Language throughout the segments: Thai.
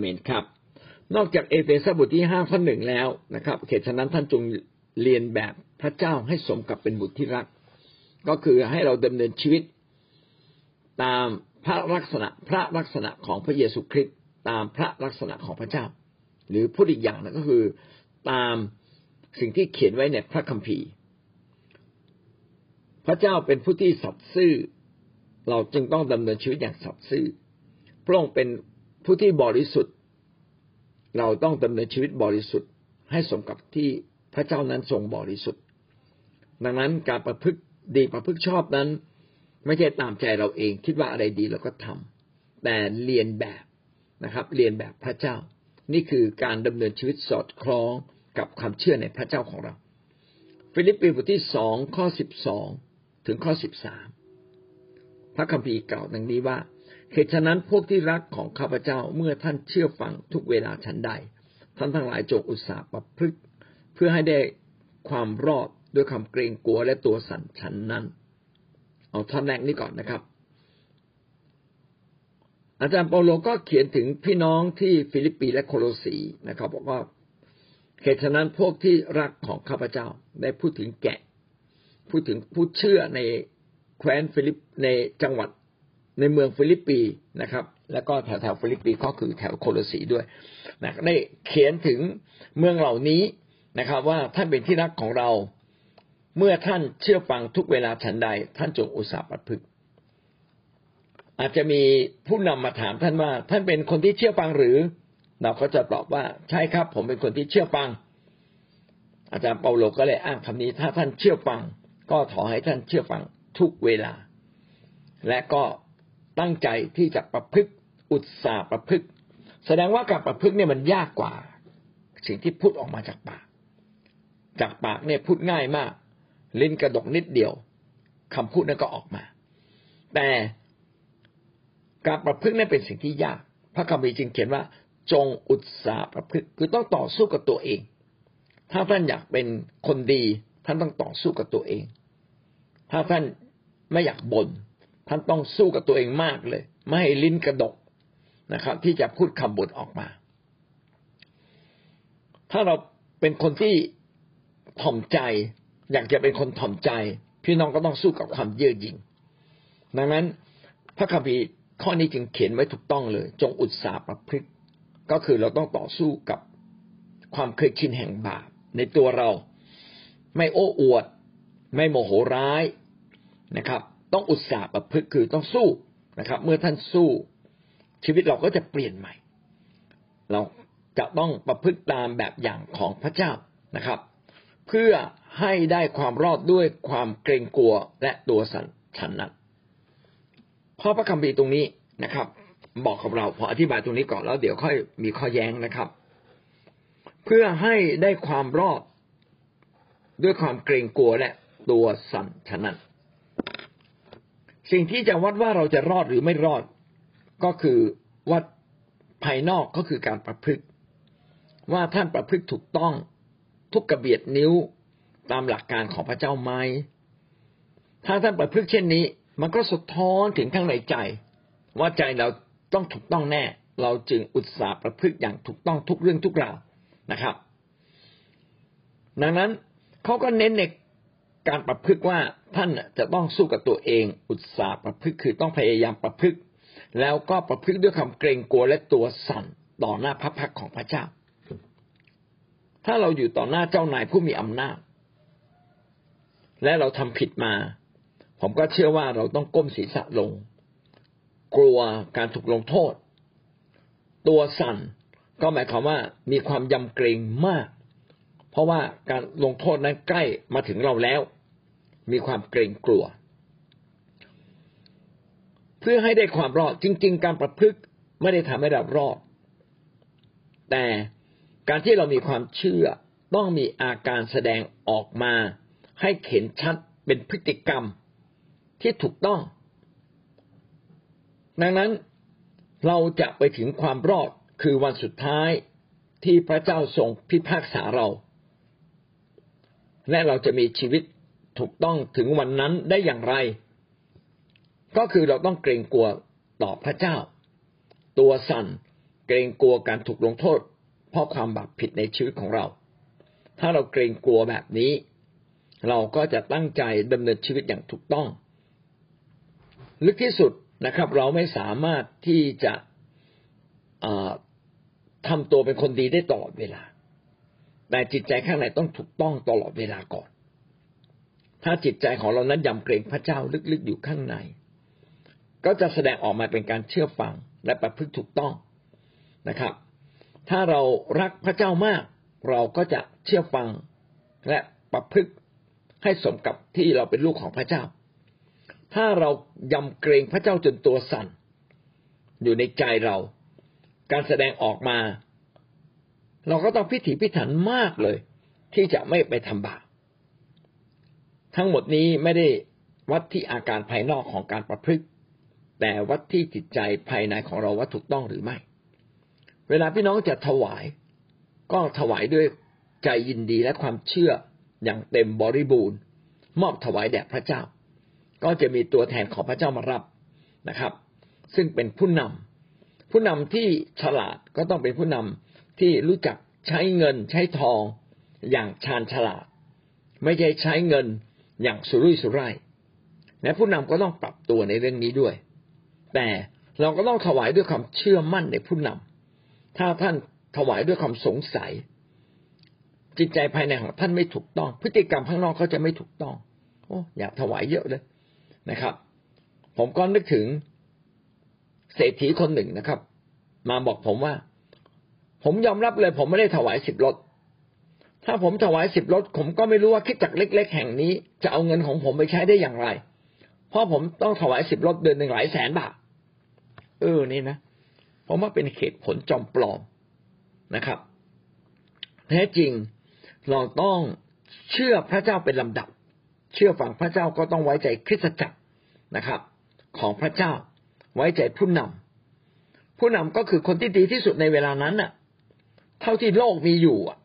เมนครับ นอกจากเอเฟซัสบทที่ห้าข้อหนึ่งแล้วนะครับเหตุฉะนั้นท่านจงเลียนแบบพระเจ้าให้สมกับเป็นบุตรที่รัก ก็คือให้เราดำเนินชีวิต ตามพระลักษณะพระลักษณะของพระเยซูคริสต์ตามพระลักษณะของพระเจ้า หรือพูดอีกอย่างนึงก็คือตามสิ่งที่เขียนไว้ในพระคัมภีร์ พระเจ้าเป็นผู้ที่สัตย์ซื่อ เราจึงต้องดำเนินชีวิตอย่างสัตย์ซื่อพระองค์เป็น ผู้ที่บริสุทธิ์ เราต้องดำเนินชีวิตบริสุทธิ์ ให้สมกับที่พระเจ้านั้นทรงบริสุทธิ์ ดังนั้นการประพฤติดีประพฤติชอบนั้น ไม่ใช่ตามใจเราเอง คิดว่าอะไรดีเราก็ทำแต่เรียนแบบนะครับ เรียนแบบพระเจ้า นี่คือการดำเนินชีวิตสอดคล้องกับความเชื่อในพระเจ้าของเรา ฟิลิปปีบทที่สองข้อสิบสองถึงข้อสิบสามพระคัมภีร์กล่าวดังนี้ว่า เหตุฉะนั้นพวกที่รักของข้าพเจ้าเมื่อท่านเชื่อฟังทุกเวลาฉันใด ท่านทั้งหลายจงอุตส่าห์ประพฤติเพื่อให้ได้ความรอดด้วยความเกรงกลัวและตัวสั่นฉันนั้น เอาท่อนแรกนี้ก่อนนะครับ อาจารย์เปาโลก็เขียนถึงพี่น้องที่ฟิลิปปีและโคโลสีนะครับ บอกว่าเหตุฉะนั้นพวกที่รักของข้าพเจ้าได้พูดถึงแกะ พูดถึงผู้เชื่อในแคว้นฟิลิปในจังหวัด ในเมืองฟิลิปปีนะครับ แล้วก็แถวแถวฟิลิปปีก็คือแถวโคโลสีด้วยนะได้เขียนถึงเมืองเหล่านี้นะครับ ว่าท่านเป็นที่รักของเรา เมื่อท่านเชื่อฟังทุกเวลาฉันใด ท่านจงอุตส่าห์ประพฤติอาจจะมีผู้นำมาถามท่านว่า ท่านเป็นคนที่เชื่อฟังหรือ เราก็จะตอบว่าใช่ครับ ผมเป็นคนที่เชื่อฟัง อาจารย์เปาโลก็เลยอ้างคำนี้ ถ้าท่านเชื่อฟัง ก็ขอให้ท่านเชื่อฟังทุกเวลา และก็ ตั้งใจที่จะประพฤติอุตสาห์ประพฤติแสดงว่าการประพฤติเนี่ยมันยากกว่า สิ่งที่พูดออกมาจากปาก จากปากเนี่ยพูดง่ายมาก ลิ้นกระดกนิดเดียวคำพูดนั้นก็ออกมา แต่การประพฤตินี่เป็นสิ่งที่ยาก พระคัมภีร์จึงเขียนว่า จงอุตสาห์ประพฤติคือต้องต่อสู้กับตัวเอง ถ้าท่านอยากเป็นคนดี ท่านต้องต่อสู้กับตัวเอง ถ้าท่านไม่อยากบน่น ท่านต้องสู้กับตัวเองมากเลย ไม่ให้ลิ้นกระดกนะครับ ที่จะพูดคำบ่นออกมา ถ้าเราเป็นคนที่ถ่อมใจ อยากจะเป็นคนถ่อมใจ พี่น้องก็ต้องสู้กับความเย่อหยิ่งดังนั้นพระคัมภีร์ข้อนี้จึงเขียนไว้ถูกต้องเลย จงอุตสาห์ประพฤติก็คือเราต้องต่อสู้กับความเคยชินแห่งบาปในตัวเรา ไม่โอ้อวด ไม่โมโหร้ายนะครับ ต้องอุตส่าห์ประพฤติคือต้องสู้นะครับ เมื่อท่านสู้ชีวิตเราก็จะเปลี่ยนใหม่ เราจะต้องประพฤติตามแบบอย่างของพระเจ้านะครับ เพื่อให้ได้ความรอดด้วยความเกรงกลัวและตัวสันชันนั้นพระพระคัมภีร์ตรงนี้นะครับ บอกกับเราพออธิบายตรงนี้ก่อนแล้วเดี๋ยวค่อยมีข้อแย้งนะครับ เพื่อให้ได้ความรอดด้วยความเกรงกลัวและตัวสันฉะนั้น สิ่งที่จะวัดว่าเราจะรอดหรือไม่รอด ก็คือวัดภายนอกก็คือการประพฤติ ว่าท่านประพฤติถูกต้องทุกกระเบียดนิ้วตามหลักการของพระเจ้าไหมถ้าท่านประพฤติเช่นนี้ มันก็สะท้อนถึงข้างในใจ ว่าใจเราต้องถูกต้องแน่ เราจึงอุตสาห์ประพฤติอย่างถูกต้องทุกเรื่องทุกราวนะครับ ดังนั้นเขาก็เน้นใน การประพฤติว่าท่านจะต้องสู้กับตัวเอง อุตสาห์ประพฤติคือต้องพยายามประพฤติแล้วก็ประพฤติด้วยความเกรงกลัวและตัวสั่นต่อหน้าพระพักของพระเจ้า ถ้าเราอยู่ต่อหน้าเจ้านายผู้มีอำนาจ และเราทำผิดมา ผมก็เชื่อว่าเราต้องก้มศีรษะลง กลัวการถูกลงโทษ ตัวสั่นก็หมายความว่ามีความยำเกรงมาก เพราะว่าการลงโทษนั้นใกล้มาถึงเราแล้ว มีความเกรงกลัว เพื่อให้ได้ความรอดจริง ๆ การประพฤติไม่ได้ทำให้เรารอด แต่การที่เรามีความเชื่อต้องมีอาการแสดงออกมา ให้เห็นชัดเป็นพฤติกรรมที่ถูกต้อง ดังนั้นเราจะไปถึงความรอดคือวันสุดท้ายที่พระเจ้าทรงพิพากษาเรา และเราจะมีชีวิต ถูกต้องถึงวันนั้นได้อย่างไร ก็คือเราต้องเกรงกลัวต่อพระเจ้า ตัวสั่นเกรงกลัวการถูกลงโทษ เพราะความบาปผิดในชีวิตของเรา ถ้าเราเกรงกลัวแบบนี้ เราก็จะตั้งใจดำเนินชีวิตอย่างถูกต้อง ลึกที่สุดนะครับ เราไม่สามารถที่จะทำตัวเป็นคนดีได้ตลอดเวลา แต่จิตใจข้างในต้องถูกต้องตลอดเวลาก่อน ถ้าจิตใจของเรานั้นยำเกรงพระเจ้าลึกๆอยู่ข้างใน ก็จะแสดงออกมาเป็นการเชื่อฟังและประพฤติถูกต้องนะครับ ถ้าเรารักพระเจ้ามาก เราก็จะเชื่อฟังและประพฤติให้สมกับที่เราเป็นลูกของพระเจ้า ถ้าเรายำเกรงพระเจ้าจนตัวสั่น อยู่ในใจเรา การแสดงออกมา เราก็ต้องพิถีพิถันมากเลย ที่จะไม่ไปทำบาป ทั้งหมดนี้ไม่ได้วัดที่อาการภายนอกของการประพฤติ แต่วัดที่จิตใจภายในของเราว่าถูกต้องหรือไม่ เวลาพี่น้องจะถวาย ก็ถวายด้วยใจยินดีและความเชื่ออย่างเต็มบริบูรณ์ มอบถวายแด่พระเจ้า ก็จะมีตัวแทนของพระเจ้ามารับนะครับ ซึ่งเป็นผู้นำผู้นำที่ฉลาดก็ต้องเป็นผู้นำที่รู้จักใช้เงินใช้ทองอย่างชาญฉลาด ไม่ใช่ใช้เงิน อย่างสุรุ่ยสุร่ายและผู้นำก็ต้องปรับตัวในเรื่องนี้ด้วย แต่เราก็ต้องถวายด้วยความเชื่อมั่นในผู้นำถ้าท่านถวายด้วยความสงสัย จิตใจภายในของท่านไม่ถูกต้อง พฤติกรรมข้างนอกก็จะไม่ถูกต้อง โอ้อยากถวายเยอะเลยนะครับ ผมก็นึกถึงเศรษฐีคนหนึ่งนะครับ มาบอกผมว่า ผมยอมรับเลย ผมไม่ได้ถวายสิบรถ ถ้าผมถวายสิบรถผมก็ไม่รู้ว่าคิดจักเล็ก ๆ แห่งนี้ จะเอาเงินของผมไปใช้ได้อย่างไร เพราะผมต้องถวายสิบรถเดือนหนึ่งหลายแสนบาท เออนี่นะผมว่าเป็นเหตุผลจอมปลอมนะครับ แท้จริงเราต้องเชื่อพระเจ้าเป็นลำดับ เชื่อฟังพระเจ้าก็ต้องไว้ใจคริสตจักรนะครับ ของพระเจ้าไว้ใจผู้นำผู้นำก็คือคนที่ดีที่สุดในเวลานั้นน่ะ เท่าที่โลกมีอยู่อะ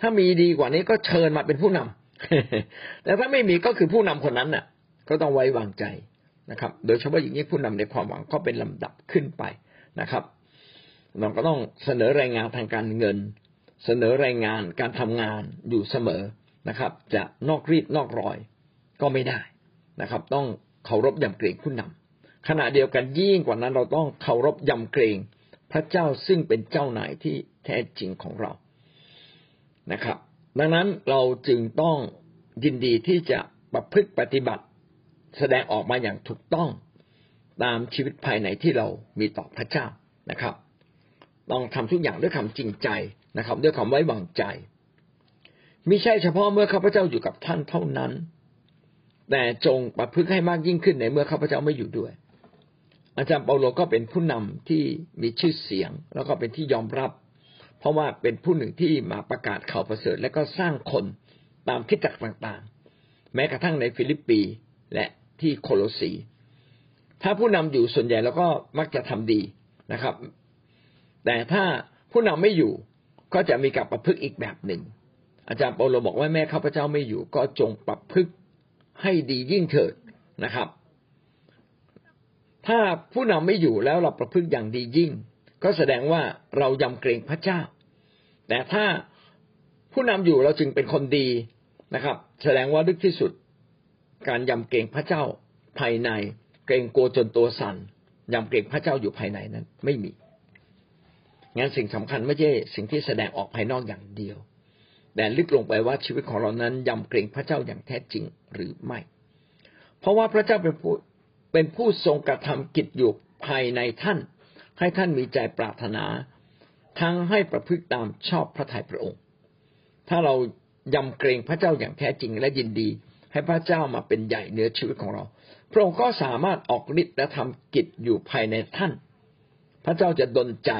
ถ้ามีดีกว่านี้ก็เชิญมาเป็นผู้นำแต่ถ้าไม่มีก็คือผู้นำคนนั้นน่ะ ก็ต้องไว้วางใจนะครับ โดยเฉพาะอย่างนี้ผู้นำในความหวังก็เป็นลำดับขึ้นไปนะครับ เราก็ต้องเสนอรายงานทางการเงิน เสนอรายงานการทำงานอยู่เสมอนะครับ จะนอกรีดนอกรอยก็ไม่ได้นะครับ ต้องเคารพยำเกรงผู้นำขณะเดียวกันยิ่งกว่านั้นเราต้องเคารพยำเกรง พระเจ้าซึ่งเป็นเจ้านายที่แท้จริงของเรา นะครับ ดังนั้นเราจึงต้องยินดีที่จะประพฤติปฏิบัติ แสดงออกมาอย่างถูกต้องตามชีวิตภายในที่เรามีต่อพระเจ้านะครับต้องทำทุกอย่างด้วยความจริงใจนะครับ ด้วยความไว้วางใจมิใช่เฉพาะเมื่อข้าพเจ้าอยู่กับท่านเท่านั้น แต่จงประพฤติให้มากยิ่งขึ้นในเมื่อข้าพเจ้าไม่อยู่ด้วย อาจารย์เปาโลก็เป็นผู้นำที่มีชื่อเสียง แล้วก็เป็นที่ยอมรับ เพราะว่าเป็นผู้หนึ่งที่มาประกาศข่าวประเสริฐ และก็สร้างคนตามคิดจักต่างๆ แม้กระทั่งในฟิลิปปีและที่โคโลสี ถ้าผู้นำอยู่ส่วนใหญ่แล้วก็มักจะทำดีนะครับ แต่ถ้าผู้นำไม่อยู่ก็จะมีกับประพฤติอีกแบบหนึ่ง อาจารย์เปาโลบอกว่าแม่ข้าพเจ้าไม่อยู่ ก็จงประพฤติให้ดียิ่งเถิดนะครับ ถ้าผู้นำไม่อยู่แล้วเราประพฤติอย่างดียิ่ง ก็แสดงว่าเรายำเกรงพระเจ้า แต่ถ้าผู้นำอยู่เราจึงเป็นคนดีนะครับ แสดงว่าลึกที่สุดการยำเกรงพระเจ้าภายใน เกรงกลัวจนตัวสัน่นยำเกรงพระเจ้าอยู่ภายในนั้น ไม่มีงั้นสิ่งสำคัญไม่ใช่สิ่งที่แสดงออกภายนอกอย่างเดียว แต่ลึกลงไปว่าชีวิตของเรานั้นยำเกรงพระเจ้าอย่างแท้จริงหรือไม่ เพราะว่าพระเจ้าเป็นผู้เป็นผู้ทรงกระทำกิจอยู่ภายในท่าน ให้ท่านมีใจปรารถนา ทั้งให้ประพฤติตามชอบพระทัยพระองค์ ถ้าเรายำเกรงพระเจ้าอย่างแท้จริงและยินดี ให้พระเจ้ามาเป็นใหญ่เหนือชีวิตของเรา พระองค์ก็สามารถออกฤทธิ์และทำกิจอยู่ภายในท่าน พระเจ้าจะดลใจ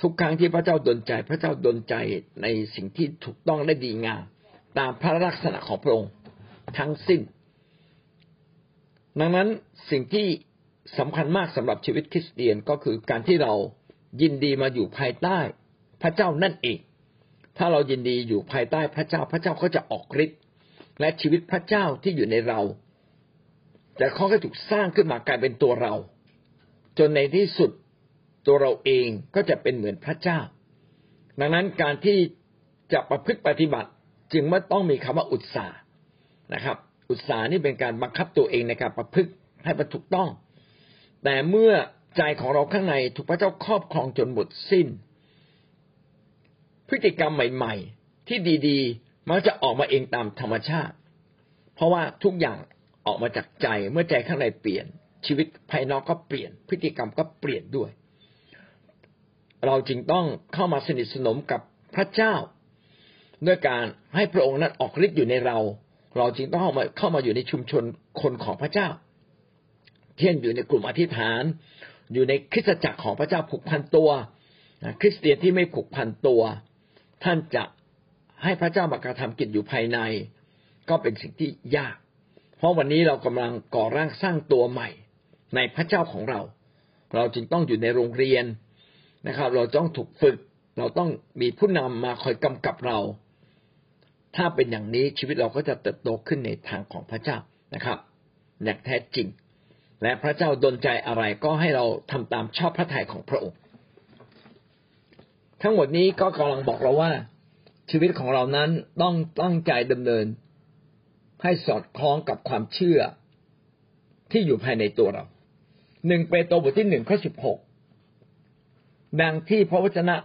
ทุกครั้งที่พระเจ้าดลใจ พระเจ้าดลใจในสิ่งที่ถูกต้องและดีงามตามพระลักษณะของพระองค์ทั้งสิ้น ดังนั้นสิ่งที่สำคัญมากสำหรับชีวิตคริสเตียนก็คือการที่เรา ยินดีมาอยู่ภายใต้พระเจ้านั่นเอง ถ้าเรายินดีอยู่ภายใต้พระเจ้า พระเจ้าก็จะออกฤทธิ์และชีวิตพระเจ้าที่อยู่ในเรา แต่เขาก็ถูกสร้างขึ้นมากลายเป็นตัวเรา จนในที่สุดตัวเราเองก็จะเป็นเหมือนพระเจ้า ดังนั้นการที่จะประพฤติปฏิบัติ จึงไม่ต้องมีคำว่าอุตสาห์นะครับ อุตสาห์นี่เป็นการบังคับตัวเองในการประพฤติให้มันถูกต้อง แต่เมื่อ ใจของเราข้างในถูกพระเจ้าครอบครองจนหมดสิ้น พฤติกรรมใหม่ ๆ ที่ดีๆ มันจะออกมาเองตามธรรมชาติ เพราะว่าทุกอย่างออกมาจากใจเมื่อใจข้างในเปลี่ยน ชีวิตภายนอกก็เปลี่ยน พฤติกรรมก็เปลี่ยนด้วย เราจึงต้องเข้ามาสนิทสนมกับพระเจ้า ด้วยการให้พระองค์นั้นออกฤทธิ์อยู่ในเรา เราจึงต้องเข้ามาเข้ามาอยู่ในชุมชนคนของพระเจ้า เช่นอยู่ในกลุ่มอธิษฐาน อยู่ในคริสตจักรของพระเจ้าผูกพันตัวคริสเตียนที่ไม่ผูกพันตัว ท่านจะให้พระเจ้ามากระทำกิจอยู่ภายใน ก็เป็นสิ่งที่ยาก เพราะวันนี้เรากำลังก่อร่างสร้างตัวใหม่ ในพระเจ้าของเรา เราจึงต้องอยู่ในโรงเรียนนะครับ เราต้องถูกฝึก เราต้องมีผู้นำมาคอยกำกับเรา ถ้าเป็นอย่างนี้ชีวิตเราก็จะเติบโตขึ้นในทางของพระเจ้านะครับอย่างแท้จริง และพระเจ้าดลใจอะไรก็ให้เราทำตามชอบพระทัยของพระองค์ ทั้งหมดนี้ก็กำลังบอกเราว่า ชีวิตของเรานั้นต้องตั้งใจดำเนิน ให้สอดคล้องกับความเชื่อที่อยู่ภายในตัวเราหนึ่งเปโตรบทที่หนึ่งข้อสิบหกดังที่พระวจนะ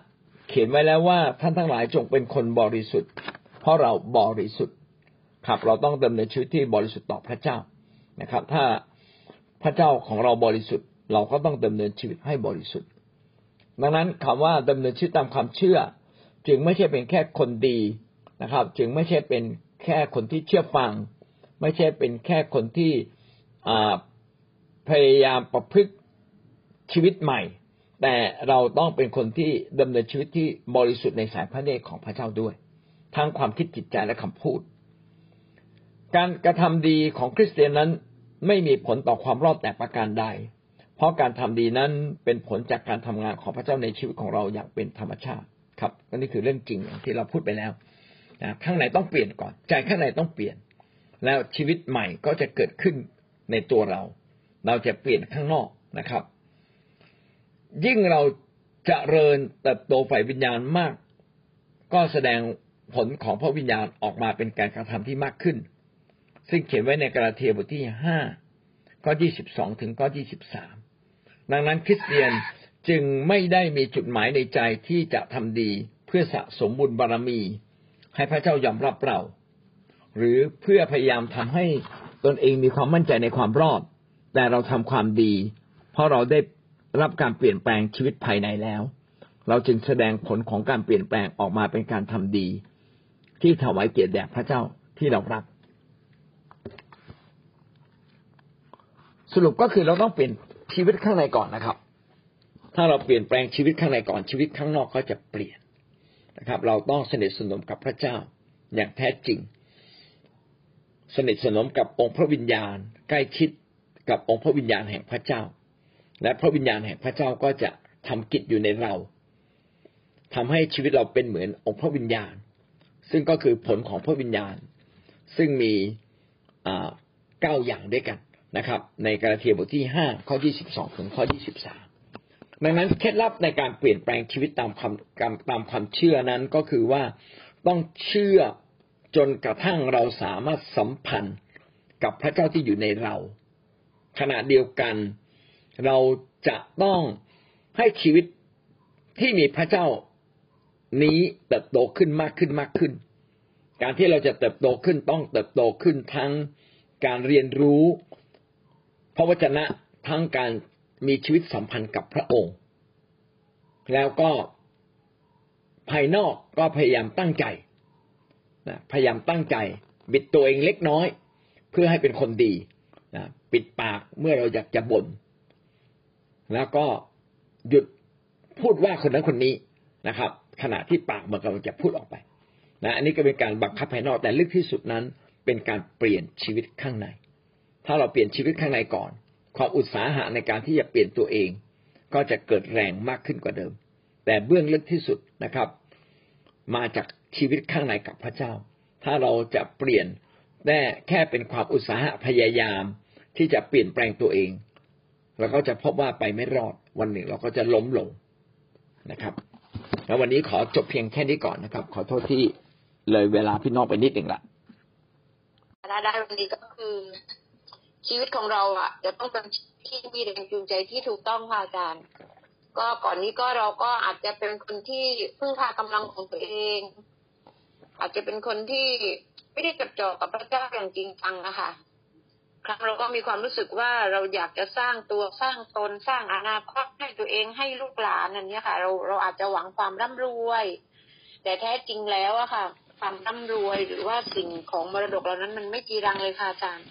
เขียนไว้แล้วว่าท่านทั้งหลายจงเป็นคนบริสุทธิ์ เพราะเราบริสุทธิ์ครับเราต้องดำเนินชีวิตที่บริสุทธิ์ต่อพระเจ้านะครับ ถ้า พระเจ้าของเราบริสุทธิ์ เราก็ต้องดำเนินชีวิตให้บริสุทธิ์ ดังนั้นคำว่าดำเนินชีวิตตามความเชื่อ จึงไม่ใช่เป็นแค่คนดีนะครับ จึงไม่ใช่เป็นแค่คนที่เชื่อฟัง ไม่ใช่เป็นแค่คนที่พยายามประพฤติชีวิตใหม่ แต่เราต้องเป็นคนที่ดำเนินชีวิตที่บริสุทธิ์ในสายพระเนตรของพระเจ้าด้วย ทั้งความคิดจิตใจและคำพูด การกระทำดีของคริสเตียนนั้น ไม่มีผลต่อความรอดแต่ประการใด เพราะการทำดีนั้นเป็นผลจากการทำงานของพระเจ้าในชีวิตของเราอย่างเป็นธรรมชาติครับนี่คือเรื่องจริงที่เราพูดไปแล้วนะข้างในต้องเปลี่ยนก่อน ใจข้างในต้องเปลี่ยน แล้วชีวิตใหม่ก็จะเกิดขึ้นในตัวเรา เราจะเปลี่ยนข้างนอกนะครับ ยิ่งเราจะเริญเติบโตฝ่ายวิญญาณมาก ก็แสดงผลของพระวิญญาณออกมาเป็นการกระทำที่มากขึ้น ซึ่งเขียนไว้ในกาลาเทียบทที่ห้าข้อยี่สิบสองถึงข้อยี่สิบสามดังนั้นคริสเตียนจึงไม่ได้มีจุดหมายในใจที่จะทำดีเพื่อสะสมบุญบารรมี ให้พระเจ้ายอมรับเรา หรือเพื่อพยายามทำให้ตนเองมีความมั่นใจในความรอด แต่เราทำความดี เพราะเราได้รับการเปลี่ยนแปลงชีวิตภายในแล้ว เราจึงแสดงผลของการเปลี่ยนแปลงออกมาเป็นการทำดี ที่ถวายเกียรติแด่พระเจ้าที่เรารัก สรุปก็คือเราต้องเปลี่ยนชีวิตข้างในก่อนนะครับ ถ้าเราเปลี่ยนแปลงชีวิตข้างในก่อนชีวิตข้างนอกก็จะเปลี่ยนนะครับ เราต้องสนิทสนมกับพระเจ้าอย่างแท้จริง สนิทสนมกับองค์พระวิญญาณ ใกล้ชิดกับองค์พระวิญญาณแห่งพระเจ้า และพระวิญญาณแห่งพระเจ้าก็จะทำกิจอยู่ในเราทำให้ชีวิตเราเป็นเหมือนองค์พระวิญญาณ ซึ่งก็คือผลของพระวิญญาณ ซึ่งมีเก้าอย่างด้วยกัน นะครับ ในกาลาเทียบทที่ห้าข้อที่สิบสองถึงข้อที่สิบสามดังนั้นเคล็ดลับในการเปลี่ยนแปลงชีวิตตามความตามความเชื่อนั้นก็คือว่าต้องเชื่อจนกระทั่งเราสามารถสัมพันธ์กับพระเจ้าที่อยู่ในเรา ขณะเดียวกัน เราจะต้องให้ชีวิตที่มีพระเจ้านี้เติบโตขึ้นมากขึ้นมากขึ้น การที่เราจะเติบโตขึ้นต้องเติบโตขึ้นทั้งการเรียนรู้ พระวจนะทั้งการมีชีวิตสัมพันธ์กับพระองค์ แล้วก็ภายนอกก็พยายามตั้งใจนะพยายามตั้งใจ บิดตัวเองเล็กน้อย เพื่อให้เป็นคนดีนะปิดปากเมื่อเราอยากจะบน่นแล้วก็หยุดพูดว่าคนนั้นคนนี้นะครับ ขณะที่ปากมันกำลังจะพูดออกไปนะอันนี้ก็เป็นการบังคับภายนอกแต่ลึกที่สุดนั้นเป็นการเปลี่ยนชีวิตข้างใน ถ้าเราเปลี่ยนชีวิตข้างในก่อน ความอุตสาหะในการที่จะเปลี่ยนตัวเอง ก็จะเกิดแรงมากขึ้นกว่าเดิม แต่เบื้องลึกที่สุดนะครับ มาจากชีวิตข้างในกับพระเจ้า ถ้าเราจะเปลี่ยนแค่แค่เป็นความอุตสาหะพยายาม ที่จะเปลี่ยนแปลงตัวเองเราก็จะพบว่าไปไม่รอดวันหนึ่งเราก็จะล้มลงนะครับ แล้ววันนี้ขอจบเพียงแค่นี้ก่อนนะครับ ขอโทษที่เลยเวลาพี่น้องไปนิดหนึ่งละได้ได้วันนี้ก็คือ ชีวิตของเราอะ จะต้องเป็นที่มีแรงจูงใจที่ถูกต้องค่ะอาจารย์ ก็ก่อนนี้ก็เราก็อาจจะเป็นคนที่พึ่งพากำลังของตัวเอง อาจจะเป็นคนที่ไม่ได้จดจ่อกับพระเจ้าอย่างจริงจังนะคะครั้งเราก็มีความรู้สึกว่าเราอยากจะสร้างตัวสร้างตนสร้างอนาคตให้ตัวเองให้ลูกหลานอันนี้ค่ะ เราเราอาจจะหวังความร่ำรวย แต่แท้จริงแล้วอะค่ะ ความร่ำรวยหรือว่าสิ่งของมรดกเหล่านั้นมันไม่จีรังเลยค่ะอาจารย์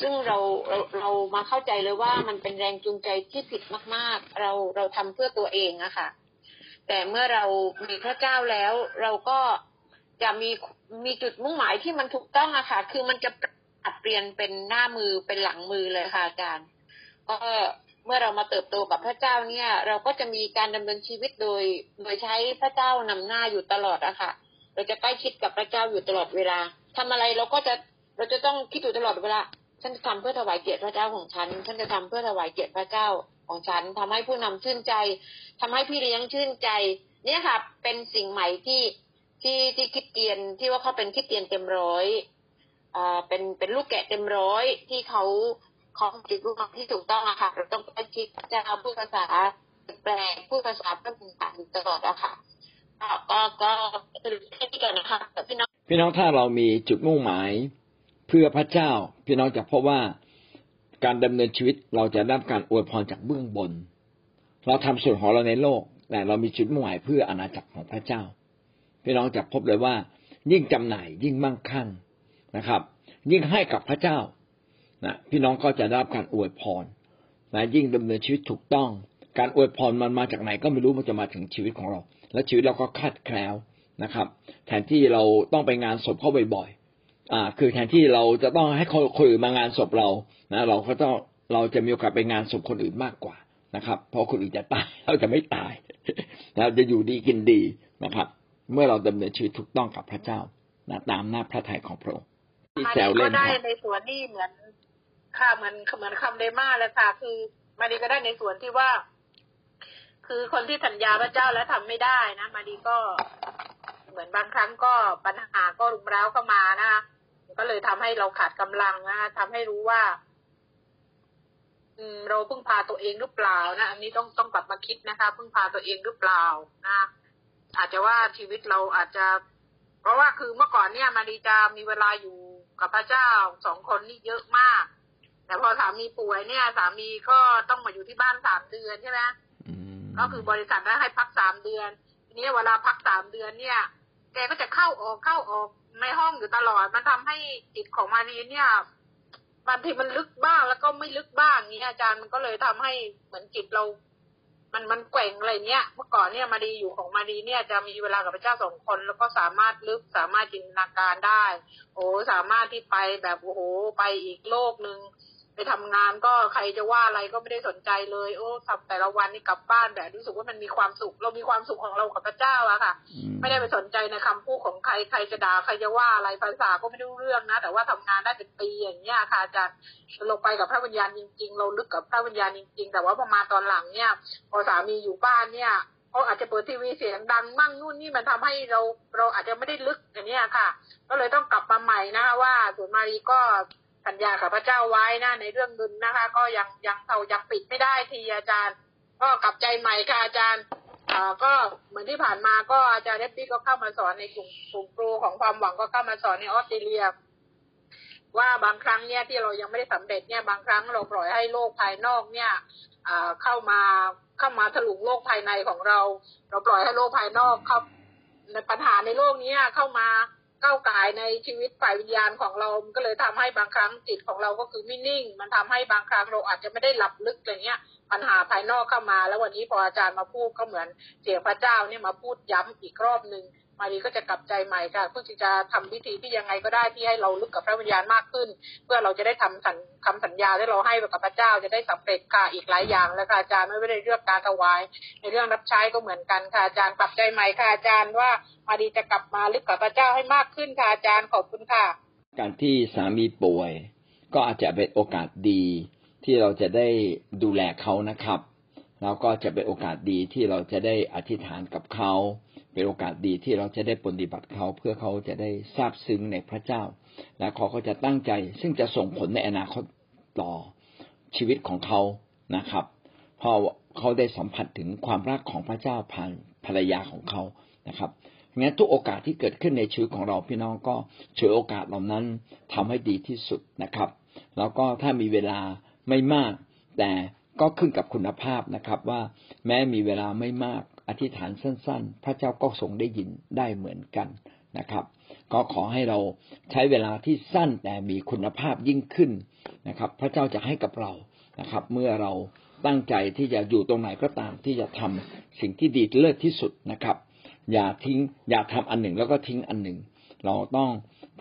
ซึ่งเราเราเรามาเข้าใจเลยว่ามันเป็นแรงจูงใจที่ผิดมาก ๆ เราเราทำเพื่อตัวเองอะค่ะ แต่เมื่อเรามีพระเจ้าแล้ว เราก็จะมีมีจุดมุ่งหมายที่มันถูกต้องอะค่ะ คือมันจะปรับเปลี่ยนเป็นหน้ามือเป็นหลังมือเลยค่ะอาจารย์ก็เมื่อเรามาเติบโตกับพระเจ้าเนี่ย เราก็จะมีการดำเนินชีวิตโดย โดยใช้พระเจ้านำหน้าอยู่ตลอดอะค่ะ เราจะใกล้ชิดกับพระเจ้าอยู่ตลอดเวลาทำอะไรเราก็จะเราจะต้องคิดอยู่ตลอดเวลา ฉันจะทำเพื่อถวายเกียรติพระเจ้าของฉัน ฉันจะทำเพื่อถวายเกียรติพระเจ้าของฉันทำให้ผู้นำชื่นใจทำให้พี่เลี้ยงชื่นใจ เนี่ยค่ะ เป็นสิ่งใหม่ที่ที่ที่คิดเตียนที่ว่าเขาเป็นคิดเตียนเต็มร้อยอ่าเป็นเป็นลูกแกะเต็มร้อยที่เขาเขาจิตลูกน้องที่ถูกต้องอะค่ะ เราต้องใกล้ชิดจะเอาพูดภาษาแปลพูดภาษาพระบิดาตลอดอะค่ะก็ก็ก็สรุปแค่นี้ก่อนนะคะพี่น้องพี่น้องถ้าเรามีจุดมุ่งหมาย เพื่อพระเจ้าพี่น้องจะพบว่าการดำเนินชีวิตเราจะได้รับการอวยพรจากเบื้องบน เราทำส่วนของเราในโลกแต่เรามีจุดมุ่งหมายเพื่ออาณาจักรของพระเจ้า พี่น้องจะพบเลยว่า ยิ่งจำหน่ายยิ่งมั่งคั่งนะครับ ยิ่งให้กับพระเจ้านะพี่น้องก็จะได้รับการอวยพรนะยิ่งดำเนินชีวิตถูกต้อง การอวยพรมันมาจากไหนก็ไม่รู้มันจะมาถึงชีวิตของเรา และชีวิตเราก็คาดแคล้วนะครับ แทนที่เราต้องไปงานศพเขาบ่อย อ่า คือแทนที่เราจะต้องให้คนคนอื่นมางานศพเรานะเราก็ต้องเราจะมีโอกาสไปงานศพคนอื่นมากกว่านะครับ เพราะคนอื่นจะตายเราจะไม่ตายเราจะอยู่ดีกินดีนะครับ เมื่อเราดำเนินชีวิตถูกต้องกับพระเจ้านะตามหน้าพระทัยของพระองค์ที่แซวเล่ก็นได้ในส่วนที่เหมือนค่ะเหมือนเหมือนคำเดมาเลยค่ะ คือมาดีก็ได้ในส่วนที่ว่า คือคนที่สัญญาพระเจ้าแล้วทำไม่ได้นะมาดีก็ เหมือนบางครั้งก็ปัญหาก็รุมเร้าเข้ามานะคะ ก็เลยทำให้เราขาดกำลังนะคะทำให้รู้ว่า อืม เราพึ่งพาตัวเองหรือเปล่านะอันนี้ต้องต้องกลับมาคิดนะคะพึ่งพาตัวเองหรือเปล่านะอาจจะว่าชีวิตเราอาจจะ เพราะว่าคือเมื่อก่อนเนี่ย มาดีจะมีเวลาอยู่กับพระเจ้าสองคนนี่เยอะมาก แต่พอสามีป่วยเนี่ย สามีก็ต้องมาอยู่ที่บ้านสามเดือนใช่ไหมอืมก็คือบริษัทได้ให้พักสามเดือนทีนี้เวลาพักสามเดือนเนี่ย แกก็จะเข้าออกเข้าออกในห้องอยู่ตลอด มันทำให้จิตของมารีเนี่ยบางทีมันลึกบ้างแล้วก็ไม่ลึกบ้างนี้อาจารย์มันก็เลยทำให้เหมือนจิตเรา มันมันแกว่งอะไรเนี้ย เมื่อก่อนเนี่ยมาดีอยู่ของมาดีเนี่ยจะมีเวลากับพระเจ้าสองคน แล้วก็สามารถลึกสามารถจินตนาการได้ โอ้สามารถที่ไปแบบโอ้โหไปอีกโลกหนึ่ง ไปทำงานก็ใครจะว่าอะไรก็ไม่ได้สนใจเลย โอ้ทำแต่ละวันนี่กลับบ้านแบบรู้สึกว่ามันมีความสุข เรามีความสุขของเรากับพระเจ้าอะค่ะอืมไม่ได้ไปสนใจในคำพูดของใครใครจะด่าใครจะว่าอะไรภาษาก็ไม่รู้เรื่องนะ แต่ว่าทำงานได้เป็นปีอย่างเงี้ยค่ะอาจารย์เราไปกับพระวิญญาณจริง ๆ เราลึกกับพระวิญญาณจริง ๆ แต่ว่าพอมาตอนหลังเนี่ยพอสามีอยู่บ้านเนี่ยเขาอาจจะเปิดทีวีเสียงดังมั่งนู่นนี่มันทำให้เราเราอาจจะไม่ได้ลึกอย่างเนี้ยค่ะ ก็เลยต้องกลับมาใหม่นะว่าส่วนมารีก็ สัญญากับพระเจ้าไว้นะในเรื่องเงินนะคะ ก็ยังยังเรายังปิดไม่ได้ทีอาจารย์ ก็กลับใจใหม่ค่ะอาจารย์อ่าก็เหมือนที่ผ่านมาก็อาจารย์เอฟบี้ก็เข้ามาสอนในกลุ่มกลุ่มครูของความหวังก็เข้ามาสอนในออสเตรเลีย ว่าบางครั้งเนี่ยที่เรายังไม่ได้สำเร็จเนี่ยบางครั้งเราปล่อยให้โลกภายนอกเนี่ยอ่าเข้ามาเข้ามาถลุงโลกภายในของเรา เราปล่อยให้โลกภายนอกเข้าในปัญหาในโลกนี้เข้ามา ก้าวไก่ในชีวิตฝ่ายวิญญาณของเรา มันก็เลยทำให้บางครั้งจิตของเราก็คือไม่นิ่ง มันทำให้บางครั้งเราอาจจะไม่ได้หลับลึกอะไรเงี้ย ปัญหาภายนอกเข้ามา แล้ววันนี้พออาจารย์มาพูดก็เหมือนเสียงพระเจ้าเนี่ยมาพูดย้ำอีกรอบหนึ่ง มารีก็จะกลับใจใหม่ค่ะเพื่อที่จะทำพิธีที่ยังไงก็ได้ที่ให้เราลึกกับพระวิญญาณมากขึ้น เพื่อเราจะได้ทำสัญคำสัญญาที่เราให้กับพระเจ้าจะได้สำเร็จค่ะอีกหลายอย่างแล้วค่ะอาจารย์ไม่ได้เรื่องการถวาย ในเรื่องรับใช้ก็เหมือนกันค่ะอาจารย์กลับใจใหม่ค่ะอาจารย์ว่ามารีจะกลับมาลึกกับพระเจ้าให้มากขึ้นค่ะอาจารย์ขอบคุณค่ะ การที่สามีป่วย ก็อาจจะเป็นโอกาสดี ที่เราจะได้ดูแลเขานะครับแล้วก็จะเป็นโอกาสดีที่เราจะได้อธิษฐานกับเขา เป็นโอกาสดีที่เราจะได้ปฏิบัติเขาเพื่อเขาจะได้ทราบซึ้งในพระเจ้า และเขาก็จะตั้งใจ ซึ่งจะส่งผลในอนาคตต่อชีวิตของเขานะครับพอเขาได้สัมผัสถึงความรักของพระเจ้าผ่านภรรยาของเขานะครับงั้นทุกโอกาสที่เกิดขึ้นในชีวิตของเราพี่น้องก็ฉวยโอกาสเหล่านั้นทำให้ดีที่สุดนะครับ แล้วก็ถ้ามีเวลาไม่มาก แต่ก็ขึ้นกับคุณภาพนะครับ ว่าแม้มีเวลาไม่มาก อธิษฐานสั้น ๆ พระเจ้าก็ทรงได้ยินได้เหมือนกันนะครับ ก็ขอให้เราใช้เวลาที่สั้นแต่มีคุณภาพยิ่งขึ้นนะครับ พระเจ้าจะให้กับเรานะครับ เมื่อเราตั้งใจที่จะอยู่ตรงไหนก็ตามที่จะทำสิ่งที่ดีเลิศที่สุดนะครับ อย่าทิ้งอย่าทำอันหนึ่งแล้วก็ทิ้งอันหนึ่ง เราต้อง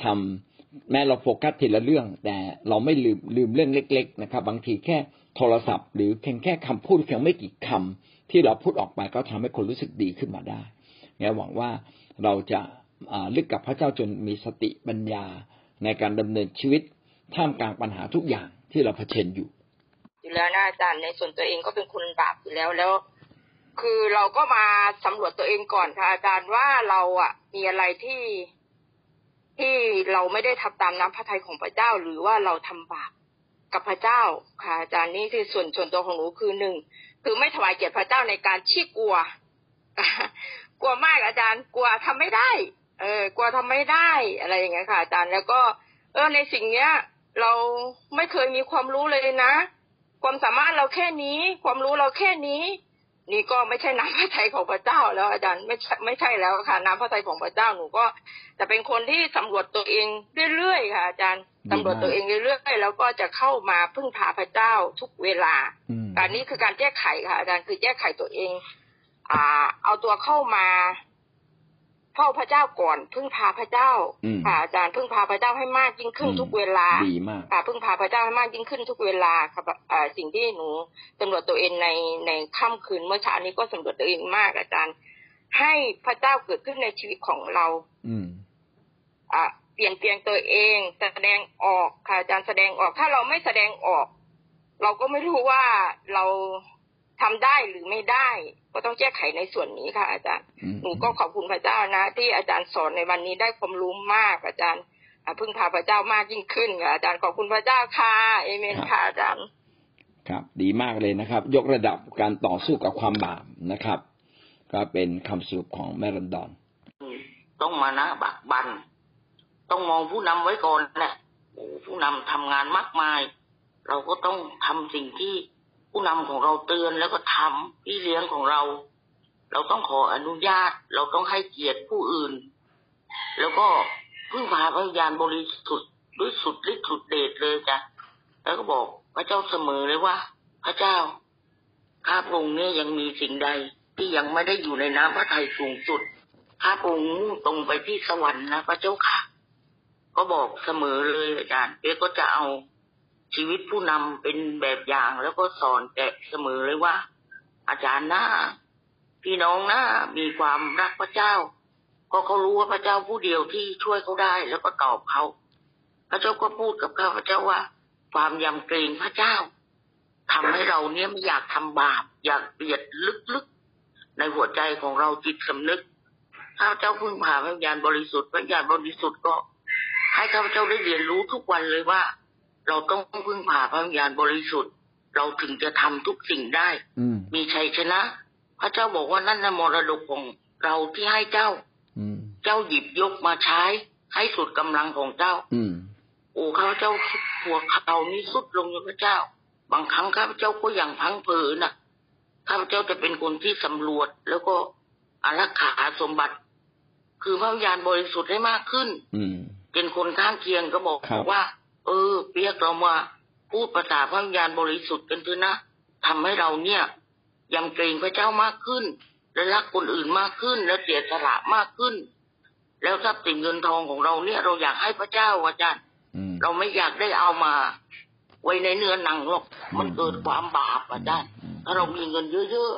ทำแม้เราโฟกัสทีละเรื่อง แต่เราไม่ลืมลืมเรื่องเล็ก ๆ นะครับ บางทีแค่โทรศัพท์ หรือเพียงแค่คำพูดเพียงไม่กี่คำ ที่เราพูดออกไปก็ทำให้คนรู้สึกดีขึ้นมาได้งั้นหวังว่าเราจะลึกกับพระเจ้าจนมีสติปัญญาในการดำเนินชีวิตท่ามกลางปัญหาทุกอย่างที่เราเผชิญอยู่ อยู่แล้วนะอาจารย์ในส่วนตัวเองก็เป็นคนบาปอยู่แล้วแล้ว คือเราก็มาสำรวจตัวเองก่อนค่ะอาจารย์ว่าเราอะ มีอะไรที่ที่เราไม่ได้ทำตามน้ำพระทัยของพระเจ้า หรือว่าเราทำบาปกับพระเจ้าค่ะอาจารย์นี่คือส่วนส่วนตัวของหนูคือหนึ่ง คือไม่ถวายเกียรติพระเจ้าในการชี้กลัว กลัวมากอาจารย์ กลัวทำไม่ได้ เออ กลัวทำไม่ได้อะไรอย่างเงี้ยค่ะ อาจารย์แล้วก็ เออในสิ่งเนี้ย เราไม่เคยมีความรู้เลยนะ ความสามารถเราแค่นี้ ความรู้เราแค่นี้ นี่ก็ไม่ใช่น้ำพระทัยของพระเจ้า แล้วอาจารย์ไม่ใช่ไม่ใช่แล้วค่ะน้ำพระทัยของพระเจ้าหนูก็จะเป็นคนที่สำรวจตัวเองเรื่อยๆค่ะ อาจารย์สำรวจตัวเองเรื่อยๆแล้วก็จะเข้ามาพึ่งพาพระเจ้าทุกเวลาอั นนี้คือการแก้ไขค่ะอาจารย์คือแก้ไขตัวเอง อ่า เอาตัวเข้ามาเข้าพระเจ้าก่อนพึ่งพาพระเจ้าค่ะอาจารย์พึ่งพาพระเจ้าให้มากยิ่งขึ้นทุกเวลาดีมากค่ะพึ่งพาพระเจ้าให้มากยิ่งขึ้นทุกเวลาครับสิ่งที่หนูสำรวจตัวเองในในค่ำคืนเมื่อเช้านี้ก็สำรวจตัวเองมาก อาจารย์ ให้พระเจ้าเกิดขึ้นในชีวิตของเรา อืมอ่าเปลี่ยนเปลี่ยนตัวเองแสดงออกค่ะอาจารย์แสดงออก ถ้าเราไม่แสดงออก เราก็ไม่รู้ว่าเราทำได้หรือไม่ได้ ก็ต้องแก้ไขในส่วนนี้ค่ะอาจารย์หนูก็ขอบคุณพระเจ้านะ ที่อาจารย์สอนในวันนี้ได้ความรู้มากอาจารย์พึ่งพาพระเจ้ามากยิ่งขึ้นค่ะอาจารย์ขอบคุณพระเจ้าค่ะเอเมนค่ะอาจารย์ครับ ดีมากเลยนะครับ ยกระดับการต่อสู้กับความบาปนะครับ ก็เป็นคำสรุปของแมรันดอน ต้องมานะบักบัน ต้องมองผู้นำไว้ก่อนแหละผู้นำทำงานมากมาย เราก็ต้องทำสิ่งที่ผู้นำของเราเตือนแล้วก็ทำพี่เลี้ยงของเรา เราต้องขออนุญาต เราต้องให้เกียรติผู้อื่น แล้วก็พึ่งพาพระญาณบริสุทธิ์ด้วยสุดฤทธิ์สุดเดชเลยจ้ะแล้วก็บอกพระเจ้าเสมอเลยว่า พระเจ้าข้าพระองค์เนี่ยยังมีสิ่งใดที่ยังไม่ได้อยู่ในน้ำพระทัยสูงสุดข้าพระองค์มุ่งตรงไปที่สวรรค์นะพระเจ้าค่ะ ก็บอกเสมอเลยอาจารย์เอ๊ก็จะเอา ชีวิตผู้นำเป็นแบบอย่างแล้วก็สอนแกเสมอเลยว่า อาจารย์นะพี่น้องนะมีความรักพระเจ้า ก็เขารู้ว่าพระเจ้าผู้เดียวที่ช่วยเขาได้ แล้วก็ตอบเขาพระเจ้าก็พูดกับข้าพระเจ้าว่า ความยำเกรงพระเจ้าทำให้เราเนี้ยไม่อยากทำบาป อยากเบียดลึกๆในหัวใจของเราจิตสำนึกข้าพเจ้าพึ่งพาพระญาณบริสุทธิ์พระญาณบริสุทธิ์ก็ ให้ข้าพเจ้าได้เรียนรู้ทุกวันเลยว่า เราต้องพึ่งพาพระวิญญาณบริสุทธิ์ เราถึงจะทำทุกสิ่งได้ มีชัยชนะ พระเจ้าบอกว่านั่นนมรดกของเราที่ให้เจ้าเจ้าหยิบยกมาใช้ ให้สุดกำลังของเจ้าโอ้ข้าพเจ้าหัวเขานี้สุดลงพระเจ้า บางครั้งข้าพเจ้าก็อย่างพังเผอนะข้าพเจ้าจะเป็นคนที่สำรวจแล้วก็อารักขาสมบัติ คือพระวิญญาณบริสุทธิ์ให้มากขึ้นเป็นคนข้างเคียงก็บอกว่า เออ เปียกเรามาพูดภาษาพระวิญญาณบริสุทธิ์กันเถอะนะทำให้เราเนี่ยยำเกรงพระเจ้ามากขึ้น และรักคนอื่นมากขึ้น และเสียสละมากขึ้น แล้วทรัพย์สินเงินทองของเราเนี่ย เราอยากให้พระเจ้าอาจารย์เราไม่อยากได้เอามา ไว้ในเนื้อหนังหรอกมันเกิดความบาปอาจารย์ถ้าเรามีเงินเยอะ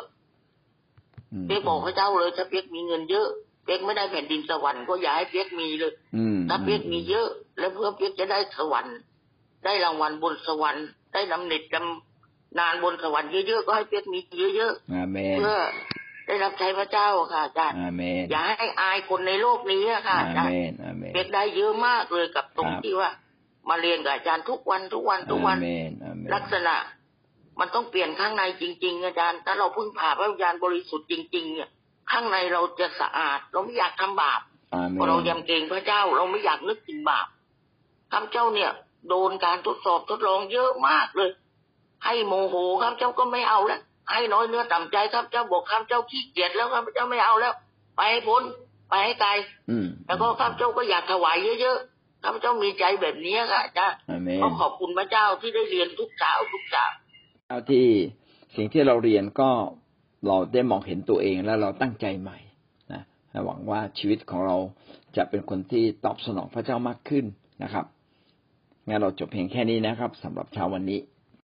ๆเปียกบอกพระเจ้าเลยถ้าเปียกมีเงินเยอะเปียกไม่ได้แผ่นดินสวรรค์ก็อย่าให้เปียกมีเลยถ้าเปียกมีเยอะ แล้วเพื่อเปียกจะได้สวรรค์ ได้รางวัลบนสวรรค์ ได้ได้ดำเนินดำนานบนสวรรค์เยอะๆก็ให้เปียกมีเยอะอาเมๆนเพื่อได้รับใช้พระเจ้าค่ะอาจารย์อาเมนอย่าให้อายคนในโลกนี้อะค่ะอาอาจารเมย์นอาเมนเปียกได้เยอะมากเลยกับตรงครับที่ว่า มาเรียนกับอาจารย์ทุกวันทุกวันทุกวันอาเมนอาเมนลักษณะมันต้องเปลี่ยนข้างในจริง ๆ อาจารย์ถ้าเราพึ่งผ่าพระวิญญาณบริสุทธิ์จริง ๆ เนี่ยข้างในเราจะสะอาด เราไม่อยากทำบาปอาเมเพราะเรายำเกรงพระเจ้า เราไม่อยากนึกถึงบาป ข้าพเจ้าเนี่ย โดนการทดสอบทดลองเยอะมากเลย ให้โมโหข้าพเจ้าก็ไม่เอาแล้วให้น้อยเนื้อต่ำใจข้าพเจ้าบอกข้าพเจ้าขี้เกียจแล้วข้าพเจ้าไม่เอาแล้ว ไปให้พ้นไปให้ไกลอืมแล้วก็ข้าพเจ้าก็อยากถวายเยอะๆข้าพเจ้ามีใจแบบนี้ค่ะอาจารย์อาเมนก็ขอบคุณพระเจ้าที่ได้เรียนทุกเช้าทุกเช้าเอาที่สิ่งที่เราเรียนก็เราได้มองเห็นตัวเองแล้วเราตั้งใจใหม่นะหวังว่าชีวิตของเราจะเป็นคนที่ตอบสนองพระเจ้ามากขึ้นนะครับ งั้นเราจบเพียงแค่นี้นะครับสำหรับเช้าวันนี้